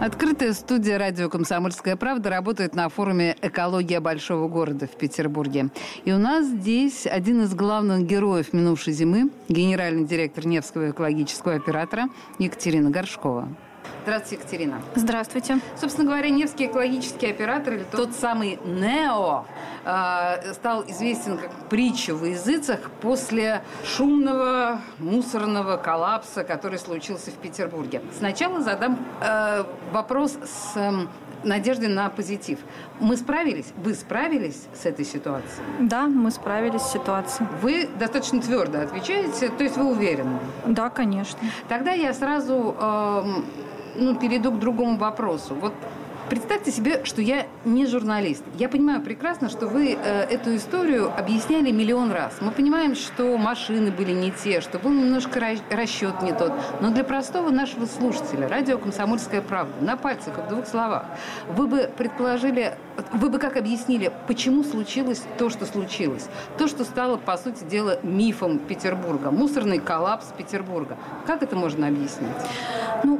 Открытая студия радио «Комсомольская правда» работает на форуме «Экология большого города» в Петербурге. И у нас здесь один из главных героев минувшей зимы, генеральный директор Невского экологического оператора Екатерина Горшкова. Здравствуйте, Екатерина. Здравствуйте. Собственно говоря, Невский экологический оператор, или тот самый НЕО, э, стал известен как притча в языцах после шумного мусорного коллапса, который случился в Петербурге. Сначала задам э, вопрос с э, надеждой на позитив. Мы справились? Вы справились с этой ситуацией? Да, мы справились с ситуацией. Вы достаточно твердо отвечаете, то есть вы уверены? Да, конечно. Тогда я сразу э, ну, перейду к другому вопросу. Вот Представьте себе, что я не журналист. Я понимаю прекрасно, что вы э, эту историю объясняли миллион раз. Мы понимаем, что машины были не те, что был немножко расчет не тот. Но для простого нашего слушателя, радио «Комсомольская правда», на пальцах, в двух словах, вы бы предположили, вы бы как объяснили, почему случилось то, что случилось? То, что стало, по сути дела, мифом Петербурга, мусорный коллапс Петербурга. Как это можно объяснить? Ну,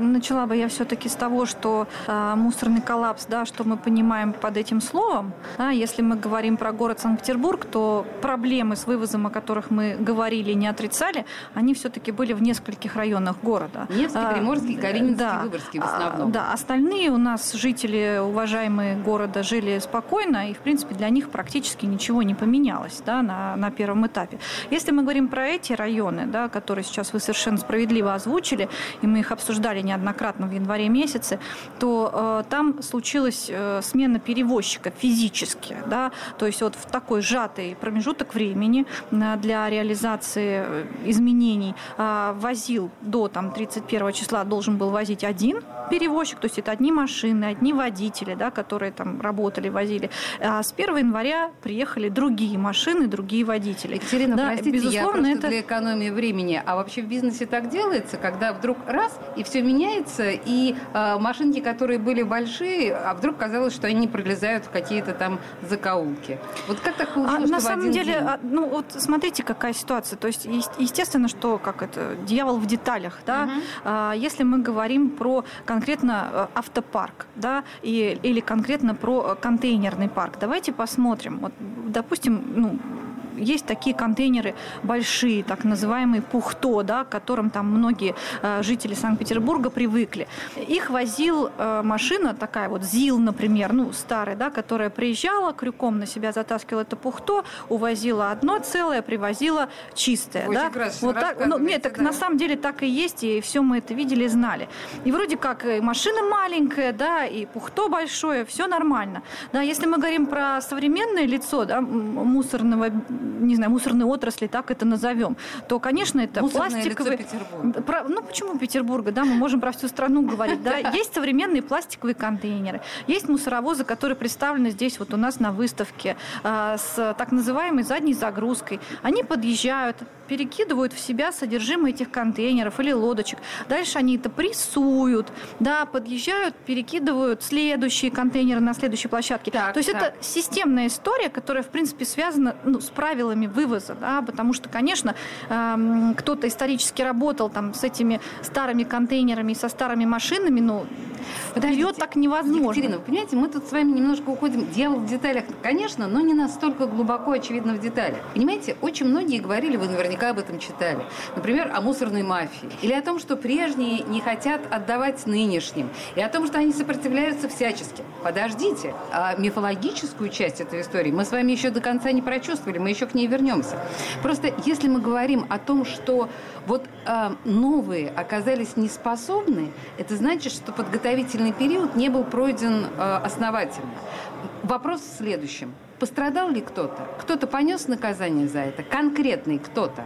начала бы я все-таки с того, что э, мусорный коллапс, да, что мы понимаем под этим словом. Да, если мы говорим про город Санкт-Петербург, то проблемы с вывозом, о которых мы говорили и не отрицали, они все-таки были в нескольких районах города. Невский, а, Приморский, Калининский, да, Выборгский в основном. А, да, остальные у нас жители, уважаемые города, жили спокойно, и, в принципе, для них практически ничего не поменялось да, на, на первом этапе. Если мы говорим про эти районы, да, которые сейчас вы совершенно справедливо озвучили, и мы их обсуждали обсуждали неоднократно в январе месяце, то э, там случилась э, смена перевозчика физически, да, то есть вот в такой сжатый промежуток времени э, для реализации э, изменений э, возил до там 31 числа должен был возить один перевозчик, то есть это одни машины, одни водители, да, которые там работали, возили. А с 1 января приехали другие машины, другие водители. Екатерина, да, простите, безусловно, я это для экономии времени. А вообще в бизнесе так делается, когда вдруг раз и все меняется, и э, машинки, которые были большие, а вдруг казалось, что они пролезают в какие-то там закоулки. Вот как так получилось, а, На самом деле, день? А, ну вот смотрите, какая ситуация. То есть, естественно, что как это, дьявол в деталях, да. Угу. А, если мы говорим про конкретно э, автопарк, да, и, или конкретно про контейнерный парк, давайте посмотрим. Вот, допустим, ну, есть такие контейнеры большие, так называемые пухто, да, к которым там многие э, жители Санкт-Петербурга привыкли. Их возил э, машина такая вот ЗИЛ, например, ну, старая, да, которая приезжала, крюком на себя затаскивала это пухто, увозила одно целое, привозила чистое. Очень да? Вот так, ну, нет, так да. на самом деле так и есть, и все мы это видели и знали. И вроде как и машина маленькая, да, и пухто большое, все нормально. Да, если мы говорим про современное лицо да, мусорного не знаю, мусорной отрасли, так это назовем, то, конечно, это Мусорное пластиковые... Петербурга. Про... Ну, почему Петербурга, да, мы можем про всю страну говорить, да. Есть современные пластиковые контейнеры, есть мусоровозы, которые представлены здесь вот у нас на выставке а, с так называемой задней загрузкой. Они подъезжают, перекидывают в себя содержимое этих контейнеров или лодочек. Дальше они это прессуют, да, подъезжают, перекидывают следующие контейнеры на следующей площадке. Так, То есть так. это системная история, которая, в принципе, связана ну, с правилами вывоза, да, потому что, конечно, э, кто-то исторически работал там с этими старыми контейнерами, со старыми машинами, но вперед так невозможно. Екатерина, вы понимаете, мы тут с вами немножко уходим, дьявол в деталях, конечно, но не настолько глубоко очевидно в деталях. Понимаете, очень многие говорили, вы наверняка об этом читали, например, о мусорной мафии, или о том, что прежние не хотят отдавать нынешним, и о том, что они сопротивляются всячески. Подождите, а мифологическую часть этой истории мы с вами еще до конца не прочувствовали, мы еще к ней вернемся. Просто если мы говорим о том, что вот э, новые оказались неспособны, это значит, что подготовительный период не был пройден э, основательно. Вопрос в следующем. Пострадал ли кто-то? Кто-то понес наказание за это? Конкретный кто-то?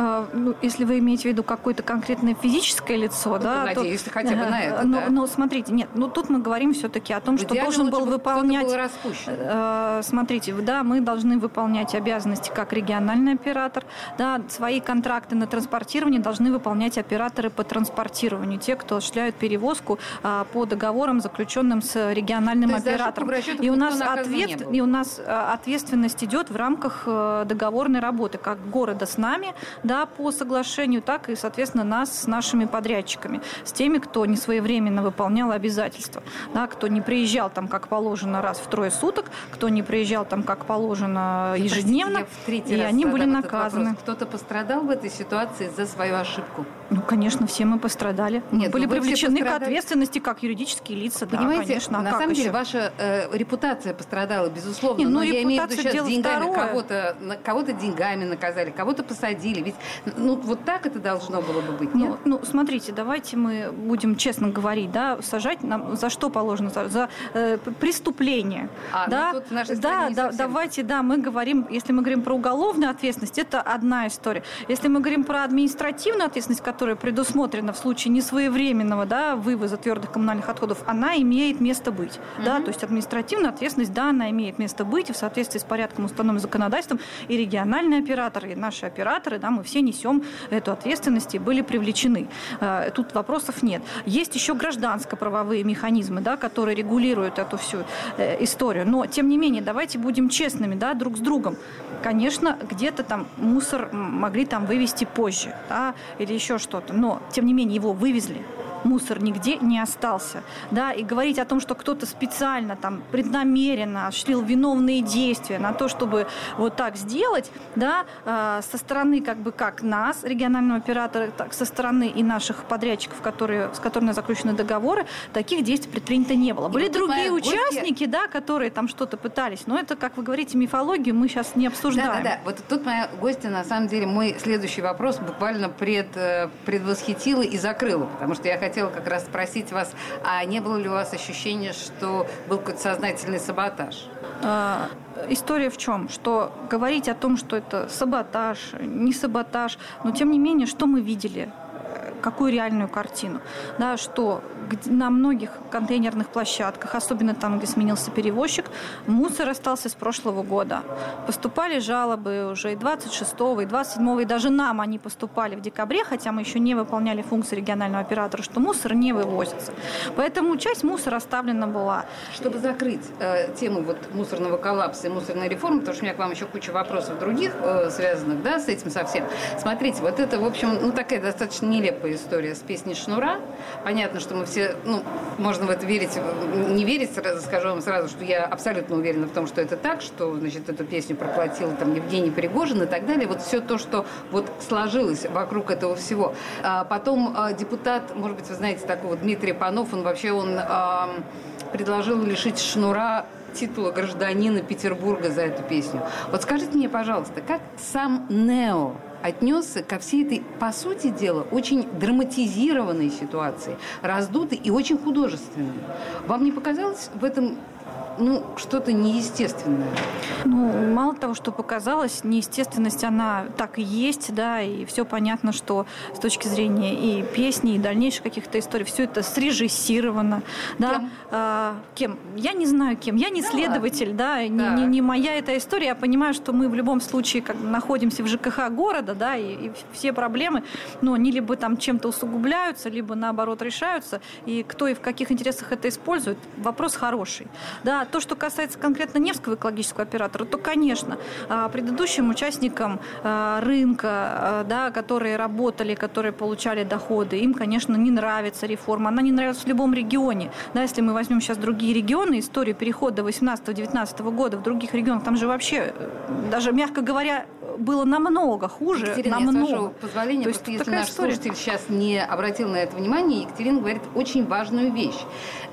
А, ну, если вы имеете в виду какое-то конкретное физическое лицо, ну, да, надеюсь, то, хотя бы на это, но, да? но смотрите, нет, ну тут мы говорим все-таки о том, в что должен был выполнять... Был распущен. Э, смотрите, да, мы должны выполнять обязанности как региональный оператор, да, свои контракты на транспортирование должны выполнять операторы по транспортированию, те, кто осуществляют перевозку а, по договорам, заключенным с региональным оператором. И у нас ответ, и у нас ответственность идет в рамках э, договорной работы, как города с нами, да, по соглашению, так и, соответственно, нас с нашими подрядчиками, с теми, кто не своевременно выполнял обязательства, да, кто не приезжал там, как положено, раз в трое суток, кто не приезжал там, как положено, ежедневно, Простите, и они были наказаны. Кто-то пострадал в этой ситуации за свою ошибку? Ну, конечно, все мы пострадали. Нет, мы были ну, привлечены к ответственности как юридические лица. Понимаете, да, конечно. А на самом еще? деле ваша э, репутация пострадала, безусловно. Нет, ну, но я имею в виду сейчас деньгами кого-то, кого-то деньгами наказали, кого-то посадили. Ведь ну, вот так это должно было бы быть. Ну, ну, смотрите, давайте мы будем честно говорить, да, сажать нам за что положено? За э, преступление. А, ну, да, ну, тут в нашей да, да давайте, да, мы говорим, если мы говорим про уголовную ответственность, это одна история. Если мы говорим про административную ответственность, которая предусмотрена в случае несвоевременного да, вывоза твердых коммунальных отходов, она имеет место быть. Mm-hmm. Да, то есть административная ответственность, да, она имеет место быть, и в соответствии с порядком, установленным законодательством, и региональные операторы, и наши операторы, да, мы все несем эту ответственность и были привлечены. Э, тут вопросов нет. Есть еще гражданско-правовые механизмы, да, которые регулируют эту всю э, историю. Но, тем не менее, давайте будем честными да, друг с другом. Конечно, где-то там мусор могли там вывести позже да, или еще что-то, но, тем не менее, его вывезли мусор нигде не остался. Да, и говорить о том, что кто-то специально, там, преднамеренно осуществил виновные действия на то, чтобы вот так сделать, да, э, со стороны как бы как нас, регионального оператора, так со стороны и наших подрядчиков, которые, с которыми заключены договоры, таких действий предпринято не было. Были другие участники, да, которые там что-то пытались, но это, как вы говорите, мифологию мы сейчас не обсуждаем. Да, да, да. Вот тут моя гостья, на самом деле, мой следующий вопрос буквально пред, э, предвосхитила и закрыла, потому что я хотела как раз спросить вас, а не было ли у вас ощущения, что был какой-то сознательный саботаж? А, история в чем? Что говорить о том, что это саботаж, не саботаж, но тем не менее, что мы видели? Какую реальную картину, да, что на многих контейнерных площадках, особенно там, где сменился перевозчик, мусор остался с прошлого года. Поступали жалобы уже и 26 и 27 и даже нам они поступали в декабре, хотя мы еще не выполняли функции регионального оператора, что мусор не вывозится. Поэтому часть мусора оставлена была. Чтобы закрыть э, тему вот мусорного коллапса и мусорной реформы, потому что у меня к вам еще куча вопросов других, э, связанных да, с этим совсем. Смотрите, вот это, в общем, ну такая достаточно нелепая история с песней Шнура. Понятно, что мы все, ну, можно в это верить, не верить, сразу, скажу вам сразу, что я абсолютно уверена в том, что это так, что, значит, эту песню проплатил там Евгений Пригожин и так далее. Вот все то, что вот сложилось вокруг этого всего. А потом а, депутат, может быть, вы знаете такого Дмитрий Панов, он вообще, он а, предложил лишить Шнура титула гражданина Петербурга за эту песню. Вот скажите мне, пожалуйста, как сам Нео отнесся ко всей этой, по сути дела, очень драматизированной ситуации, раздутой и очень художественной. Вам не показалось в этом ну, что-то неестественное. Ну, мало того, что показалось, неестественность, она так и есть, да, и все понятно, что с точки зрения и песни, и дальнейших каких-то историй, все это срежиссировано, да. Кем? А, кем? Я не знаю кем. Я не да следователь, ладно. да, не, не, не моя эта история. Я понимаю, что мы в любом случае как находимся в ЖКХ города, да, и, и все проблемы, ну, они либо там чем-то усугубляются, либо наоборот решаются, и кто и в каких интересах это использует, вопрос хороший, да, то, что касается конкретно Невского экологического оператора, то, конечно, а, предыдущим участникам а, рынка, а, да, которые работали, которые получали доходы, им, конечно, не нравится реформа. Она не нравится в любом регионе. Да, если мы возьмем сейчас другие регионы, историю перехода 18-19 года в других регионах, там же вообще, э, даже, мягко говоря, было намного хуже. Екатерина, намного. я с позволения, То есть, если наш история. слушатель сейчас не обратил на это внимание, Екатерина говорит очень важную вещь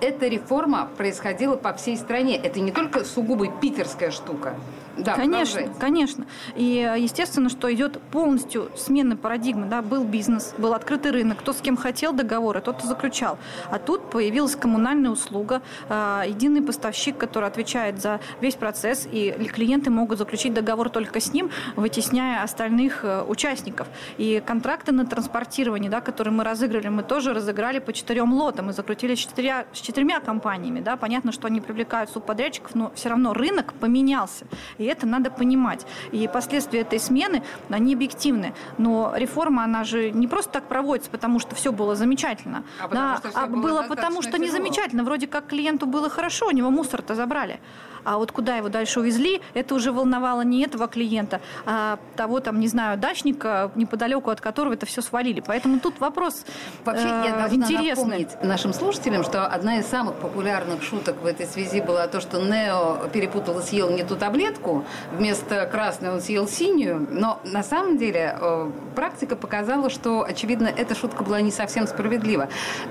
эта реформа происходила по всей стране. Это не только сугубо питерская штука. Да, конечно, конечно. И естественно, что идет полностью смена парадигмы. Да? Был бизнес, был открытый рынок, кто с кем хотел договоры, тот и заключал. А тут появилась коммунальная услуга, э, единый поставщик, который отвечает за весь процесс, и клиенты могут заключить договор только с ним. Вытесняя остальных э, участников. И контракты на транспортирование, да, которые мы разыграли, мы тоже разыграли по четырем лотам и закрутили с четырьмя, с четырьмя компаниями. Да. Понятно, что они привлекают субподрядчиков, но все равно рынок поменялся. И это надо понимать. И последствия этой смены, они объективны. Но реформа, она же не просто так проводится, потому что все было замечательно. А да, что а было, было потому что не замечательно. Вроде как клиенту было хорошо, у него мусор-то забрали. А вот куда его дальше увезли, это уже волновало не этого клиента, а того, там, не знаю, дачника, неподалеку от которого это все свалили. Поэтому тут вопрос Вообще, э, я должна интересный. напомнить нашим слушателям, что одна из самых популярных шуток в этой связи была то, что Нео перепутал и съел не ту таблетку, вместо красной он съел синюю, но на самом деле э, практика показала, что, очевидно, эта шутка была не совсем справедлива.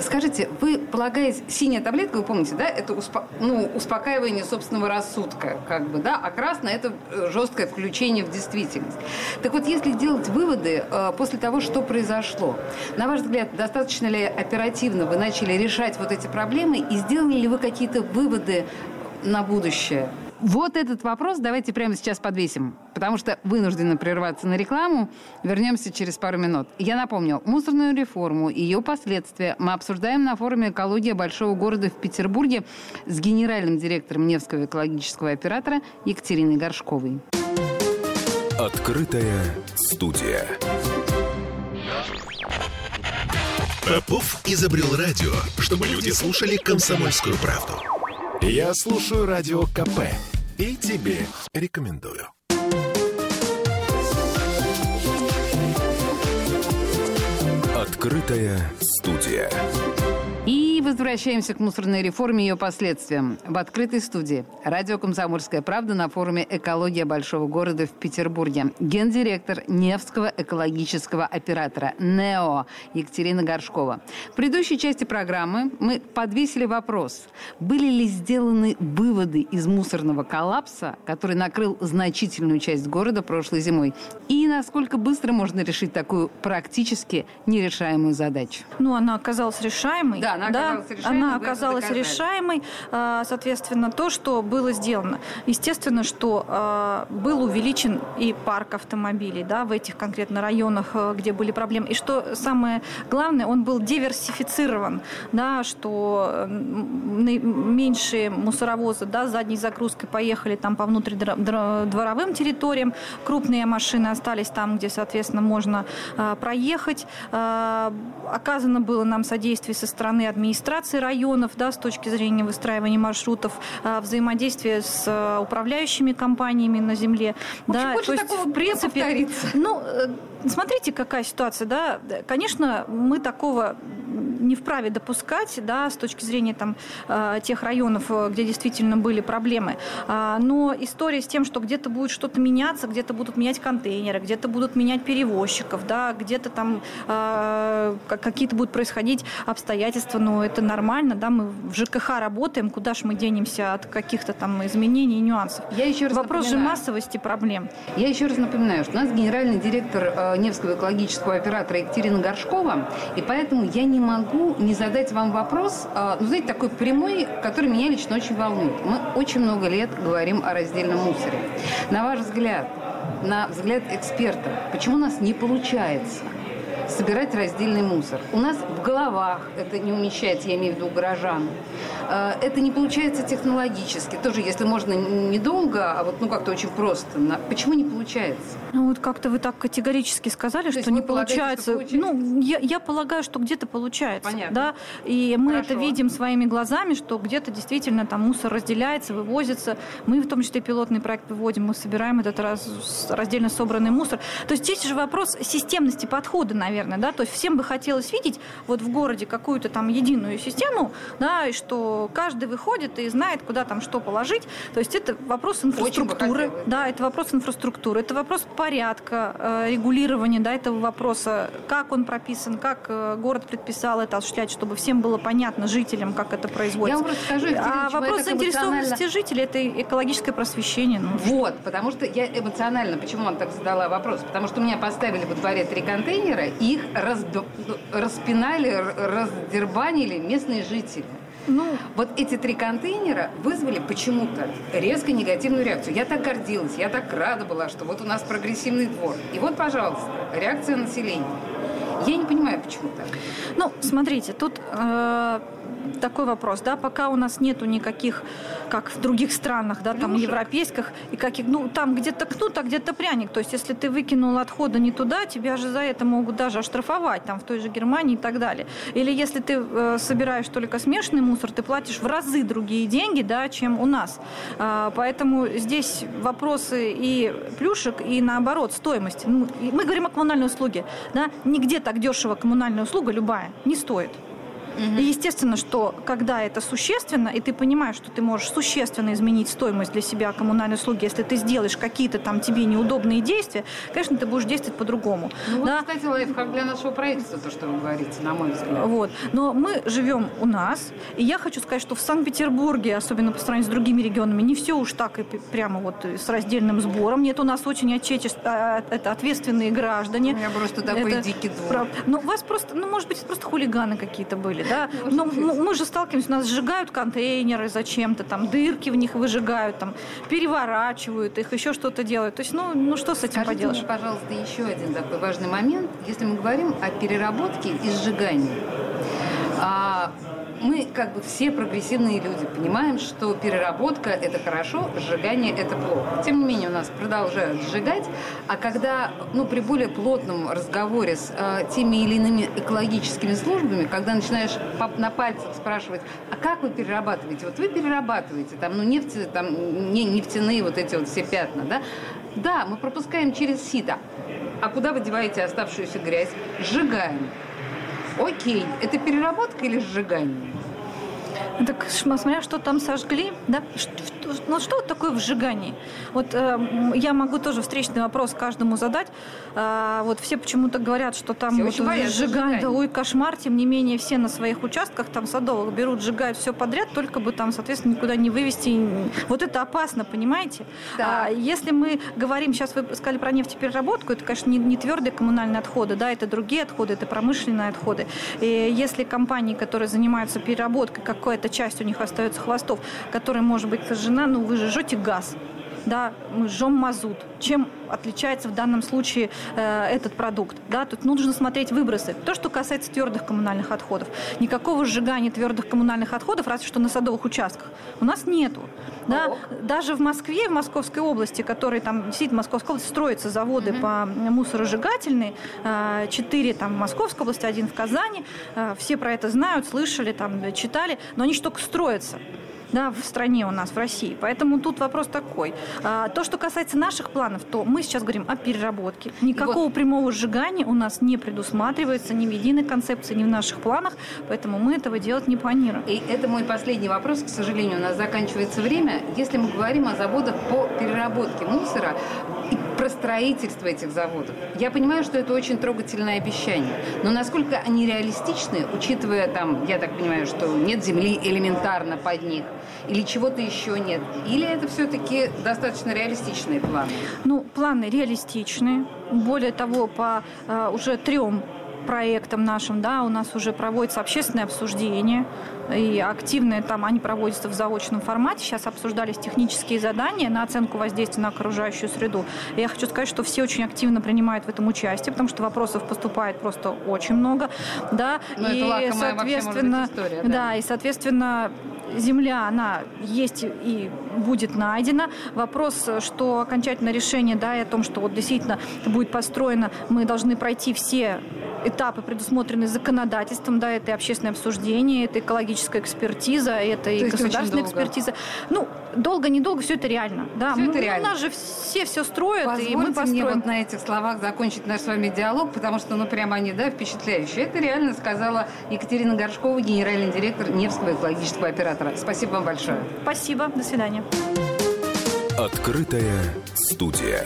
Скажите, вы полагаете, синяя таблетка, вы помните, да, это успо- ну, успокаивание собственного рассудка, как бы, да, а красное – это э, жесткое включение в действительность. Так вот, если делать выводы э, после того, что произошло, на ваш взгляд, достаточно ли оперативно вы начали решать вот эти проблемы и сделали ли вы какие-то выводы на будущее? Вот этот вопрос давайте прямо сейчас подвесим, потому что вынуждены прерваться на рекламу. Вернемся через пару минут. Я напомню, мусорную реформу и ее последствия мы обсуждаем на форуме «Экология большого города» в Петербурге с генеральным директором Невского экологического оператора Екатериной Горшковой. Открытая студия. Попов изобрел радио, чтобы люди слушали комсомольскую правду. Я слушаю радио КП и тебе рекомендую. Открытая студия. Возвращаемся к мусорной реформе и ее последствиям. В открытой студии радио «Комсомольская правда» на форуме «Экология большого города» в Петербурге. Гендиректор Невского экологического оператора «НЕО» Екатерина Горшкова. В предыдущей части программы мы подвесили вопрос, были ли сделаны выводы из мусорного коллапса, который накрыл значительную часть города прошлой зимой, и насколько быстро можно решить такую практически нерешаемую задачу. Ну, она оказалась решаемой. Да, она оказалась да, решаемой. Она оказалась решаемой. А, соответственно, то, что было сделано. Естественно, что а, был увеличен и парк автомобилей да, в этих конкретно районах, а, где были проблемы. И что самое главное, он был диверсифицирован, да, что меньшие мусоровозы да, с задней загрузкой поехали там по внутридворовым территориям, крупные машины остались там, где, соответственно, можно проехать. Оказано было нам содействие со стороны администрации районов, да, с точки зрения выстраивания маршрутов, а, взаимодействия с а, управляющими компаниями на земле. В общем, да, то есть, в принципе, ну, э, смотрите, какая ситуация, да. Конечно, мы такого не вправе допускать, да, с точки зрения там, э, тех районов, э, где действительно были проблемы. А, но история с тем, что где-то будет что-то меняться, где-то будут менять контейнеры, где-то будут менять перевозчиков, да, где-то там э, какие-то будут происходить обстоятельства, но это нормально, да, мы в ЖКХ работаем, куда же мы денемся от каких-то там изменений и нюансов. Я еще раз Вопрос напоминаю. же массовости проблем. Я еще раз напоминаю, что у нас генеральный директор Невского экологического оператора Екатерина Горшкова, и поэтому я не могу не задать вам вопрос, а, ну, знаете, такой прямой, который меня лично очень волнует. Мы очень много лет говорим о раздельном мусоре. На ваш взгляд, на взгляд эксперта, почему у нас не получается собирать раздельный мусор. У нас в головах это не умещается, я имею в виду горожан. Э, это не получается технологически. Тоже, если можно недолго, а вот ну как-то очень просто. Почему не получается? Ну вот как-то вы так категорически сказали, То что не получается. получается. Ну, я, я полагаю, что где-то получается. Понятно. Да? И мы Хорошо. это видим своими глазами, что где-то действительно там мусор разделяется, вывозится. Мы в том числе пилотный проект выводим, мы собираем этот раз, раздельно собранный мусор. То есть здесь же вопрос системности подхода, наверное. Да? То есть всем бы хотелось видеть вот в городе какую-то там единую систему, да, и что каждый выходит и знает, куда там что положить. То есть это вопрос инфраструктуры. Да, это вопрос инфраструктуры, это вопрос порядка, э, регулирования да, этого вопроса, как он прописан, как э, город предписал это осуществлять, чтобы всем было понятно, жителям, как это производится. Я вам скажу, а вопрос заинтересованности жителей – это экологическое просвещение. Ну, вот, потому что я эмоционально, почему вам так задала вопрос? Потому что у меня поставили во дворе три контейнера, их разб... распинали, раздербанили местные жители. Ну, вот эти три контейнера вызвали почему-то резко негативную реакцию. Я так гордилась, я так рада была, что вот у нас прогрессивный двор. И вот, пожалуйста, реакция населения. Я не понимаю, почему так. Ну, смотрите, тут э, такой вопрос, да, пока у нас нету никаких, как в других странах, да, там европейских, и каких, ну, там где-то кнут, а где-то пряник. То есть, если ты выкинул отходы не туда, тебя же за это могут даже оштрафовать, там, в той же Германии и так далее. Или если ты э, собираешь только смешанный мусор, ты платишь в разы другие деньги, да, чем у нас. А, поэтому здесь вопросы и плюшек, и наоборот, стоимости. Ну, мы говорим о коммунальной услуге, да, нигде так дешево коммунальная услуга любая не стоит. Угу. И естественно, что когда это существенно, и ты понимаешь, что ты можешь существенно изменить стоимость для себя коммунальной услуги, если ты сделаешь какие-то там тебе неудобные действия, конечно, ты будешь действовать по-другому. Ну, да? вот, кстати, лайфхак для нашего правительства, то, что вы говорите, на мой взгляд. Вот. Но мы живем у нас, и я хочу сказать, что в Санкт-Петербурге, особенно по сравнению с другими регионами, не все уж так и прямо вот с раздельным сбором. Нет, у нас очень отечеств... А, это ответственные граждане. Я просто такой это... дикий двор. Прав... Ну, у вас просто, ну, может быть, это просто хулиганы какие-то были были, да. Но мы же сталкиваемся, у нас сжигают контейнеры зачем-то, там дырки в них выжигают, там переворачивают их, еще что-то делают. То есть, ну, ну что с этим Скажите поделаешь? Мне, пожалуйста, еще один такой важный момент. Если мы говорим о переработке и сжигании, а, мы как бы все прогрессивные люди понимаем, что переработка – это хорошо, сжигание – это плохо. Тем не менее, у нас продолжают сжигать, а когда, ну, при более плотном разговоре с э, теми или иными экологическими службами, когда начинаешь на пальцах спрашивать, а как вы перерабатываете? Вот вы перерабатываете, там, ну, нефти, там, не нефтяные вот эти вот все пятна, да? Да, мы пропускаем через сито. А куда вы деваете оставшуюся грязь? Сжигаем. Окей, это переработка или сжигание? Так смотря, что там сожгли, да? Ну что вот такое в сжигании? Вот э, я могу тоже встречный вопрос каждому задать. Э, вот все почему-то говорят, что там вот сжигание, да, ой, кошмар. Тем не менее, все на своих участках там садовых берут, сжигают все подряд, только бы там, соответственно, никуда не вывести. Вот это опасно, понимаете? Да. А если мы говорим, сейчас вы сказали про нефтепереработку, это, конечно, не, не твердые коммунальные отходы, да, это другие отходы, это промышленные отходы. И если компании, которые занимаются переработкой, какая-то часть у них остается хвостов, которая может быть сожжена, ну вы же жжете газ, да, мы жжем мазут. Чем отличается в данном случае э, этот продукт? Да, тут нужно смотреть выбросы. То, что касается твердых коммунальных отходов. Никакого сжигания твердых коммунальных отходов, разве что на садовых участках, у нас нету. Да? Даже в Москве, в Московской области, которые там, действительно, в Московской области строятся заводы угу. по мусоросжигательные, э, четыре там в Московской области, один в Казани, э, все про это знают, слышали, там, читали, но они же только строятся да, в стране у нас, в России. Поэтому тут вопрос такой. А, то, что касается наших планов, то мы сейчас говорим о переработке. Никакого вот... прямого сжигания у нас не предусматривается ни в единой концепции, ни в наших планах, поэтому мы этого делать не планируем. И это мой последний вопрос, к сожалению, у нас заканчивается время. Если мы говорим о заводах по переработке мусора, и про строительство этих заводов. Я понимаю, что это очень трогательное обещание, но насколько они реалистичны, учитывая там, я так понимаю, что нет земли элементарно под них, или чего-то еще нет? Или это все-таки достаточно реалистичные планы? Ну, планы реалистичные. Более того, по э, уже трем проектам нашим, да, у нас уже проводится общественное обсуждение, и активные там, они проводятся в заочном формате. Сейчас обсуждались технические задания на оценку воздействия на окружающую среду. И я хочу сказать, что все очень активно принимают в этом участие, потому что вопросов поступает просто очень много, да, Но ну, и, соответственно, история, да? да, и, соответственно, земля, она есть и будет найдена. Вопрос, что окончательное решение, да, и о том, что вот действительно будет построено, мы должны пройти все этапы, предусмотренные законодательством, да, это и общественное обсуждение, это экологическая экспертиза, это и государственная экспертиза. Ну, долго-недолго все это реально, да. Все это ну, реально. У нас же все все строят, Позвольте и мы построим. мне вот на этих словах закончить наш с вами диалог, потому что, ну, прямо они, да, впечатляющие. Это реально сказала Екатерина Горшкова, генеральный директор Невского экологического оператора. Спасибо вам большое. Спасибо. До свидания. Открытая студия.